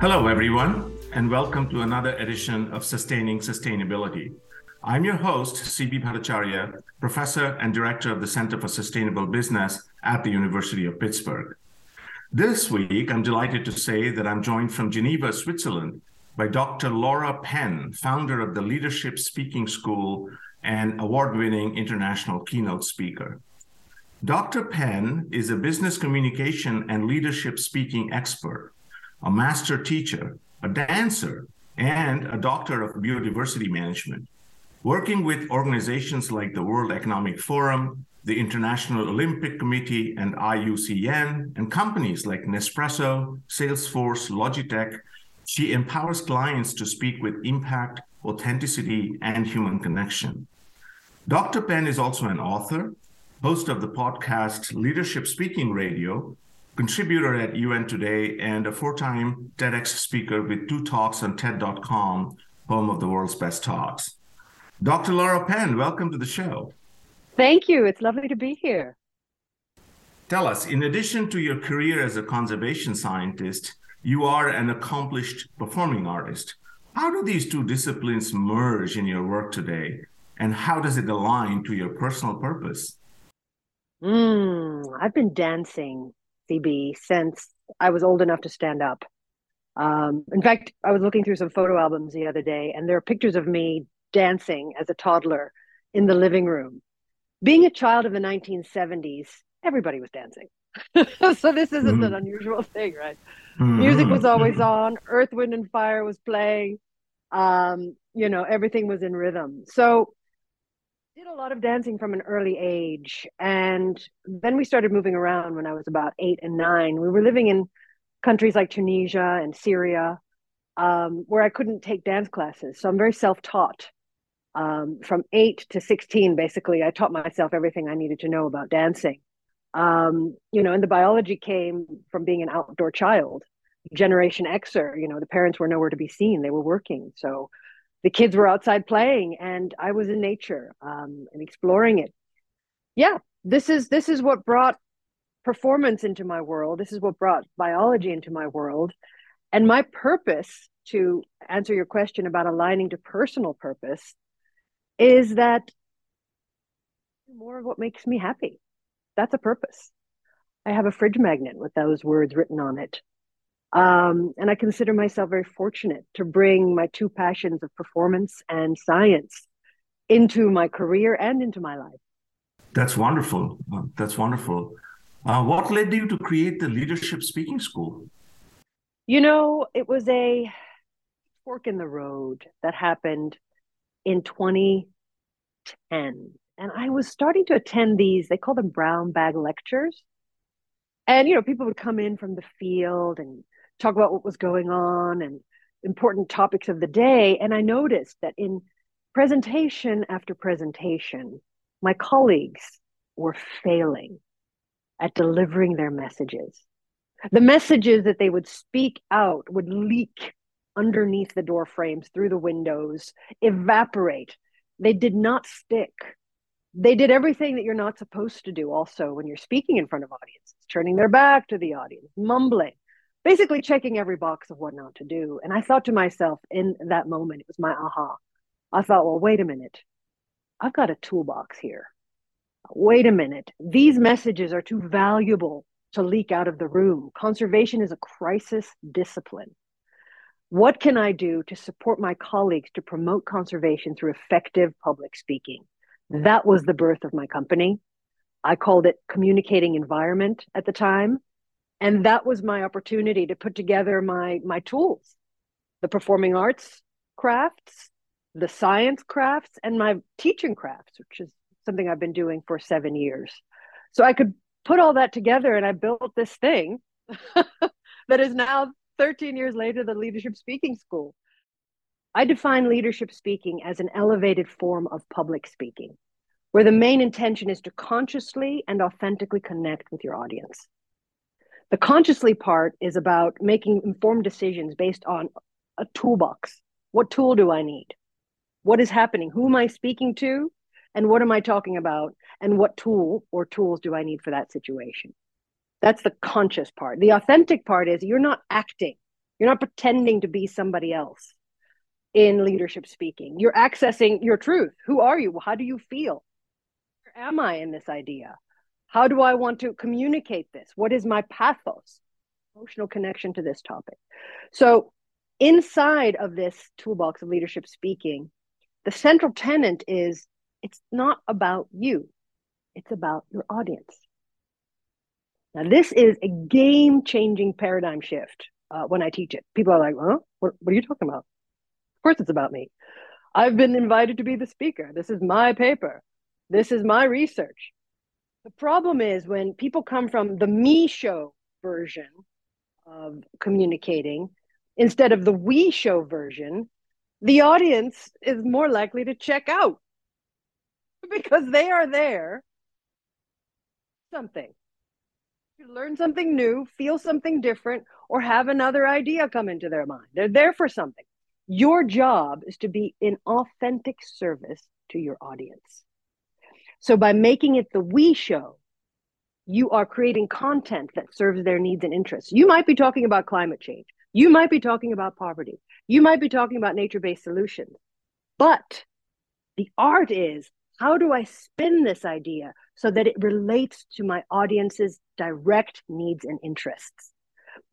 Hello, everyone, and welcome to another edition of Sustaining Sustainability. I'm your host, CB Bhattacharya, professor and director of the Center for Sustainable Business at the University of Pittsburgh. This week, I'm delighted to say that I'm joined from Geneva, Switzerland, by Dr. Laura Penn, founder of the Leadership Speaking School and award winning international keynote speaker. Dr. Penn is a business communication and leadership speaking expert a master teacher, a dancer, and a doctor of biodiversity management. Working with organizations like the World Economic Forum, the International Olympic Committee, and IUCN, and companies like Nespresso, Salesforce, Logitech, she empowers clients to speak with impact, authenticity, and human connection. Dr. Penn is also an author, host of the podcast Leadership Speaking Radio, contributor at UN Today and a four time TEDx speaker with two talks on TED.com, home of the world's best talks. Dr. Laura Penn, welcome to the show. Thank you. It's lovely to be here. Tell us, in addition to your career as a conservation scientist, you are an accomplished performing artist. How do these two disciplines merge in your work today? And how does it align to your personal purpose? Mm, I've been dancing CB since I was old enough to stand up. Um, in fact, I was looking through some photo albums the other day, and there are pictures of me dancing as a toddler in the living room. Being a child of the 1970s, everybody was dancing. so this isn't mm-hmm. an hmm. unusual thing, right? Mm-hmm. Music was always hmm. on, Earth, Wind, and Fire was playing. Um, you know, everything was in rhythm. So did a lot of dancing from an early age. And then we started moving around when I was about eight and nine. We were living in countries like Tunisia and Syria, um, where I couldn't take dance classes. So I'm very self taught. Um, from eight to 16, basically, I taught myself everything I needed to know about dancing. Um, you know, and the biology came from being an outdoor child. Generation Xer, you know, the parents were nowhere to be seen, they were working. So the kids were outside playing and i was in nature um, and exploring it. Yeah this is this is what brought performance into my world. This is what brought biology into my world. And my purpose to answer your question about aligning to personal purpose is that more of what makes me happy. That's a purpose. I have a fridge magnet with those words written on it. Um, and I consider myself very fortunate to bring my two passions of performance and science into my career and into my life. That's wonderful. That's wonderful. Uh, what led you to create the Leadership Speaking School? You know, it was a fork in the road that happened in 2010. And I was starting to attend these, they call them brown bag lectures. And, you know, people would come in from the field and talk about what was going on and important topics of the day. And I noticed that in presentation after presentation, my colleagues were failing at delivering their messages. The messages that they would speak out would leak underneath the door frames, through the windows, evaporate. They did not stick they did everything that you're not supposed to do also when you're speaking in front of audiences turning their back to the audience mumbling basically checking every box of what not to do. And i thought to myself in that moment it was my aha. I thought well wait a minute. I've got a toolbox here. Wait a minute. These messages are too valuable to leak out of the room. Conservation is a crisis discipline. What can i do to support my colleagues to promote conservation through effective public speaking? That was the birth of my company. I called it Communicating Environment at the time. And that was my opportunity to put together my, my tools the performing arts crafts, the science crafts, and my teaching crafts, which is something I've been doing for seven years. So I could put all that together and I built this thing that is now 13 years later the Leadership Speaking School. I define leadership speaking as an elevated form of public speaking, where the main intention is to consciously and authentically connect with your audience. The consciously part is about making informed decisions based on a toolbox. What tool do I need? What is happening? Who am I speaking to? And what am I talking about? And what tool or tools do I need for that situation? That's the conscious part. The authentic part is you're not acting, you're not pretending to be somebody else in leadership speaking. You're accessing your truth. Who are you? How do you feel? Where am I in this idea? How do I want to communicate this? What is my pathos? Emotional connection to this topic. So, inside of this toolbox of leadership speaking, the central tenet is it's not about you, it's about your audience. Now, this is a game changing paradigm shift uh, when I teach it. People are like, huh? What, what are you talking about? Of course, it's about me. I've been invited to be the speaker. This is my paper. This is my research. The problem is when people come from the me show version of communicating instead of the we show version, the audience is more likely to check out because they are there something to learn something new, feel something different, or have another idea come into their mind. They're there for something. Your job is to be in authentic service to your audience. So by making it the we show, you are creating content that serves their needs and interests. You might be talking about climate change. You might be talking about poverty. You might be talking about nature based solutions. But the art is how do I spin this idea so that it relates to my audience's direct needs and interests?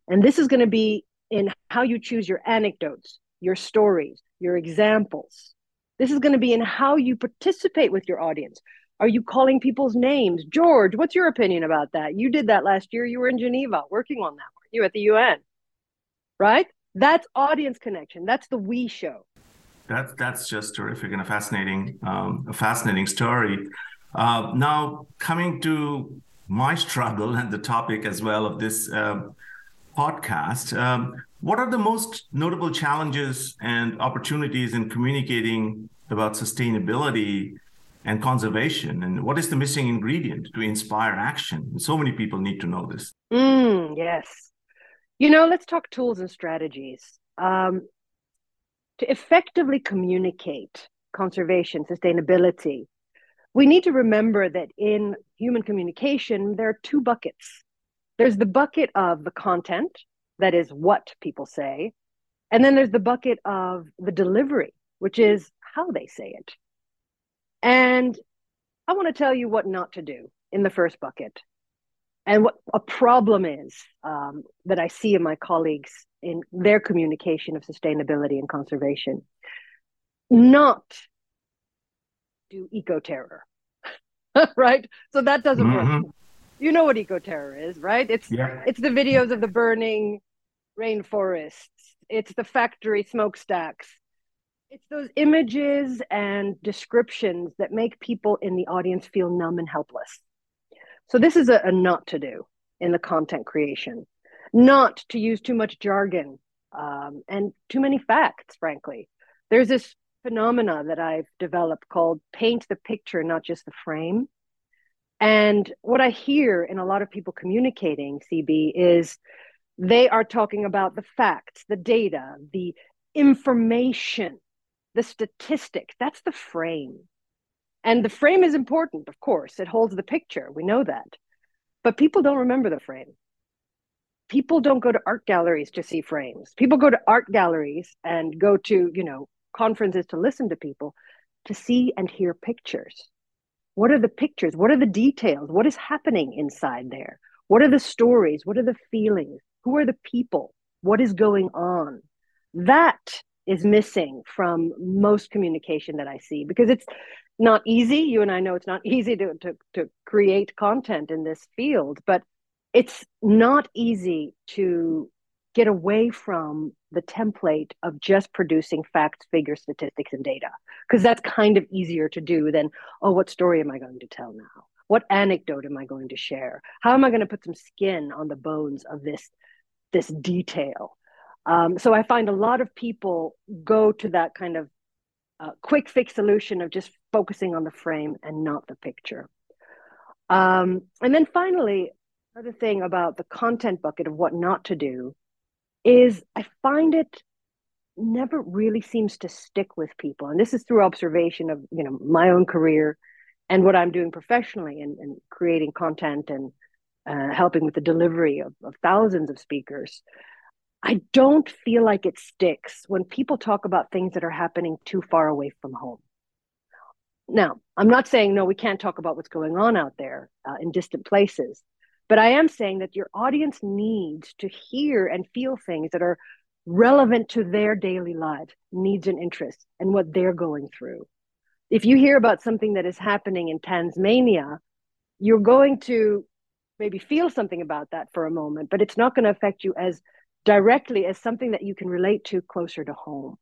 And this is going to be in how you choose your anecdotes, your stories, your examples. This is going to be in how you participate with your audience. Are you calling people's names? George, what's your opinion about that? You did that last year. You were in Geneva working on that, weren't you, at the UN? Right? That's audience connection. That's the we show. That's that's just terrific and a fascinating, um, a fascinating story. Uh, now, coming to my struggle and the topic as well of this uh, podcast, um, what are the most notable challenges and opportunities in communicating about sustainability and conservation? And what is the missing ingredient to inspire action? So many people need to know this. Mm, yes. You know, let's talk tools and strategies. Um, to effectively communicate conservation, sustainability, we need to remember that in human communication, there are two buckets. There's the bucket of the content, that is what people say. And then there's the bucket of the delivery, which is how they say it. And I want to tell you what not to do in the first bucket. And what a problem is um, that I see in my colleagues in their communication of sustainability and conservation. Not do eco terror, right? So that doesn't mm-hmm. work. You know what eco terror is, right? It's yeah. it's the videos of the burning rainforests. It's the factory smokestacks. It's those images and descriptions that make people in the audience feel numb and helpless. So this is a, a not to do in the content creation, not to use too much jargon um, and too many facts. Frankly, there's this phenomena that I've developed called paint the picture, not just the frame. And what I hear in a lot of people communicating, CB, is they are talking about the facts, the data, the information, the statistics. That's the frame. And the frame is important, of course. It holds the picture. We know that. But people don't remember the frame. People don't go to art galleries to see frames. People go to art galleries and go to, you know, conferences to listen to people to see and hear pictures. What are the pictures? What are the details? What is happening inside there? What are the stories? What are the feelings? Who are the people? What is going on? That is missing from most communication that I see because it's not easy. You and I know it's not easy to, to, to create content in this field, but it's not easy to get away from the template of just producing facts, figures, statistics, and data. Because that's kind of easier to do than, oh, what story am I going to tell now? What anecdote am I going to share? How am I going to put some skin on the bones of this, this detail? Um, so I find a lot of people go to that kind of uh, quick fix solution of just focusing on the frame and not the picture. Um, and then finally, another thing about the content bucket of what not to do is I find it never really seems to stick with people. And this is through observation of, you know, my own career and what I'm doing professionally and, and creating content and uh, helping with the delivery of, of thousands of speakers. I don't feel like it sticks when people talk about things that are happening too far away from home. Now, I'm not saying, no, we can't talk about what's going on out there uh, in distant places, but I am saying that your audience needs to hear and feel things that are relevant to their daily lives, needs and interests, and what they're going through. If you hear about something that is happening in Tasmania, you're going to maybe feel something about that for a moment, but it's not going to affect you as directly as something that you can relate to closer to home.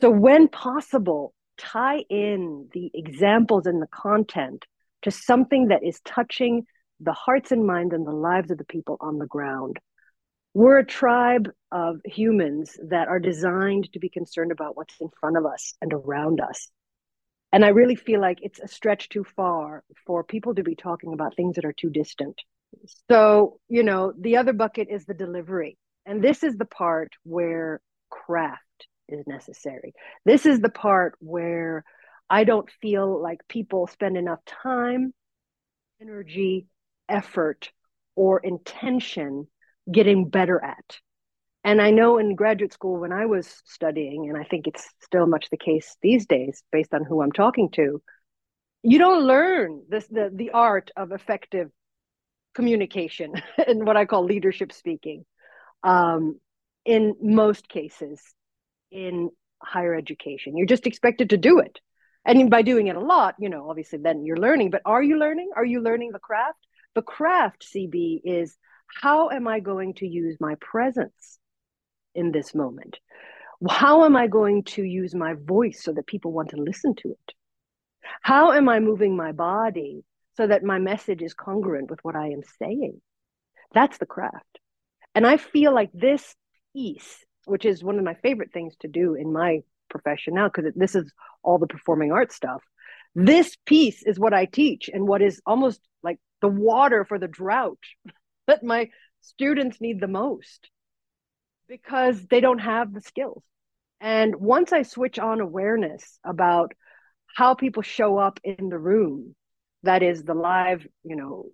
So, when possible, tie in the examples and the content to something that is touching the hearts and minds and the lives of the people on the ground. We're a tribe of humans that are designed to be concerned about what's in front of us and around us. And I really feel like it's a stretch too far for people to be talking about things that are too distant. So, you know, the other bucket is the delivery. And this is the part where craft is necessary. This is the part where I don't feel like people spend enough time, energy, effort, or intention getting better at. And I know in graduate school when I was studying, and I think it's still much the case these days based on who I'm talking to, you don't learn this the, the art of effective communication and what I call leadership speaking. Um, in most cases, in higher education. You're just expected to do it. And by doing it a lot, you know, obviously then you're learning. But are you learning? Are you learning the craft? The craft, CB, is how am I going to use my presence in this moment? How am I going to use my voice so that people want to listen to it? How am I moving my body so that my message is congruent with what I am saying? That's the craft. And I feel like this piece which is one of my favorite things to do in my profession now because this is all the performing arts stuff. This piece is what I teach and what is almost like the water for the drought that my students need the most because they don't have the skills. And once I switch on awareness about how people show up in the room, that is the live, you know,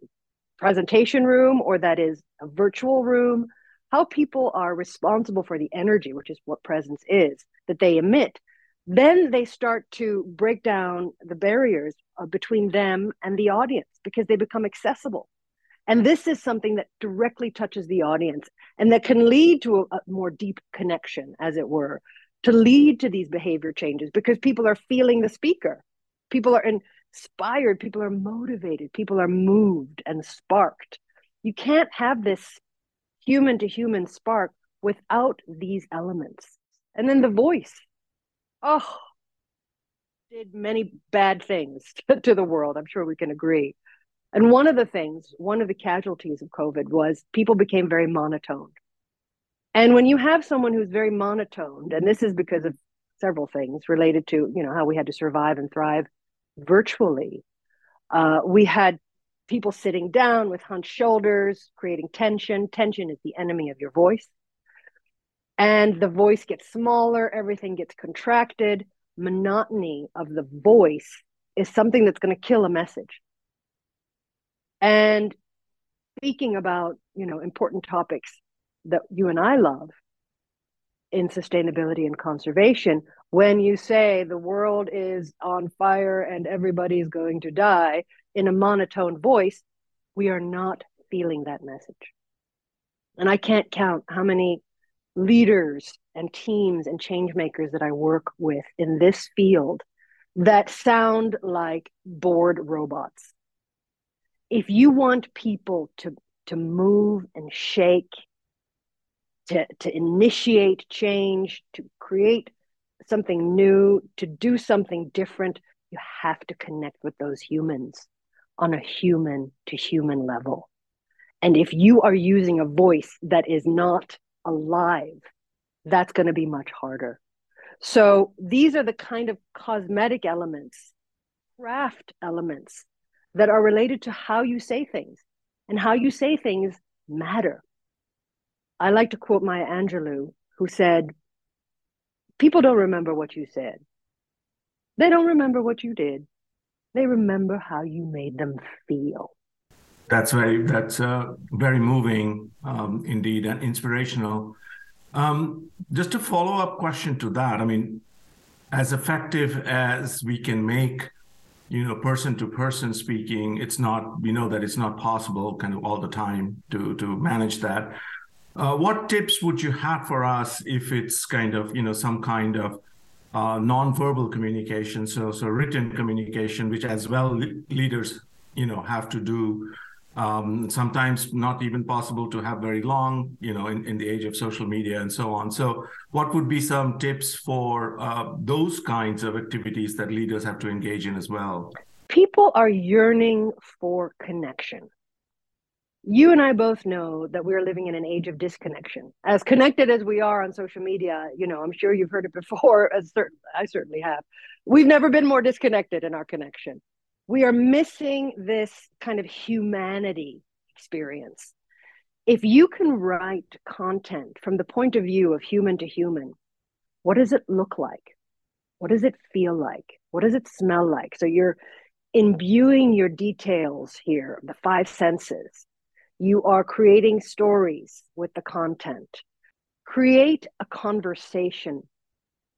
presentation room or that is a virtual room how people are responsible for the energy, which is what presence is, that they emit, then they start to break down the barriers uh, between them and the audience because they become accessible. And this is something that directly touches the audience and that can lead to a, a more deep connection, as it were, to lead to these behavior changes because people are feeling the speaker. People are inspired, people are motivated, people are moved and sparked. You can't have this human to human spark without these elements. And then the voice. Oh, did many bad things to the world. I'm sure we can agree. And one of the things, one of the casualties of COVID was people became very monotone. And when you have someone who's very monotoned, and this is because of several things related to, you know, how we had to survive and thrive virtually, uh, we had people sitting down with hunched shoulders, creating tension. Tension is the enemy of your voice. And the voice gets smaller, everything gets contracted. Monotony of the voice is something that's going to kill a message. And speaking about, you know, important topics that you and I love in sustainability and conservation, when you say the world is on fire and everybody's going to die, in a monotone voice, we are not feeling that message. And I can't count how many leaders and teams and change makers that I work with in this field that sound like bored robots. If you want people to, to move and shake, to, to initiate change, to create something new, to do something different, you have to connect with those humans on a human to human level. And if you are using a voice that is not alive, that's going to be much harder. So these are the kind of cosmetic elements, craft elements that are related to how you say things. And how you say things matter. I like to quote Maya Angelou, who said, People don't remember what you said. They don't remember what you did. They remember how you made them feel. That's very that's uh, very moving, um, indeed, and inspirational. Um, just a follow up question to that. I mean, as effective as we can make you know person to person speaking it's not we know that it's not possible kind of all the time to to manage that uh, what tips would you have for us if it's kind of you know some kind of uh, non-verbal communication so so written communication which as well leaders you know have to do um, sometimes not even possible to have very long, you know, in, in the age of social media and so on. So, what would be some tips for uh, those kinds of activities that leaders have to engage in as well? People are yearning for connection. You and I both know that we're living in an age of disconnection. As connected as we are on social media, you know, I'm sure you've heard it before, as certain, I certainly have. We've never been more disconnected in our connection we are missing this kind of humanity experience. If you can write content from the point of view of human to human, what does it look like? What does it feel like? What does it smell like? So you're imbuing your details here, the five senses. You are creating stories with the content. Create a conversation,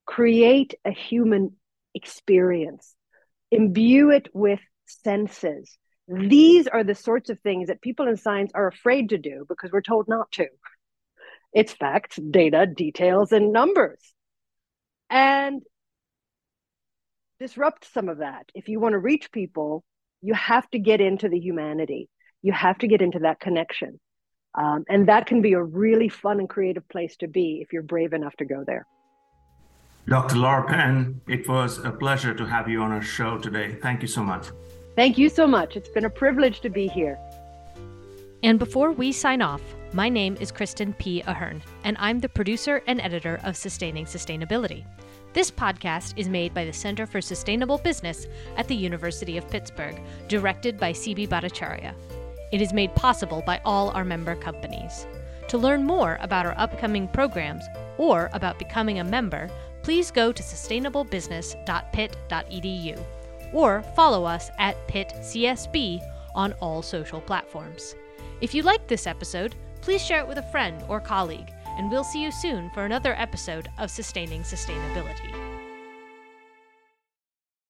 create a human experience imbue it with senses. These are the sorts of things that people in science are afraid to do because we're told not to. It's facts, data, details, and numbers. And disrupt some of that. If you want to reach people, you have to get into the humanity. You have to get into that connection. Um, and that can be a really fun and creative place to be if you're brave enough to go there. Dr. Laura Penn, it was a pleasure to have you on our show today. Thank you so much. Thank you so much. It's been a privilege to be here. And before we sign off, my name is Kristen P. Ahern, and I'm the producer and editor of Sustaining Sustainability. This podcast is made by the Center for Sustainable Business at the University of Pittsburgh, directed by CB Bhattacharya. It is made possible by all our member companies. To learn more about our upcoming programs or about becoming a member, please go to sustainablebusiness.pitt.edu or follow us at PittCSB on all social platforms. If you liked this episode, please share it with a friend or colleague, and we'll see you soon for another episode of Sustaining Sustainability.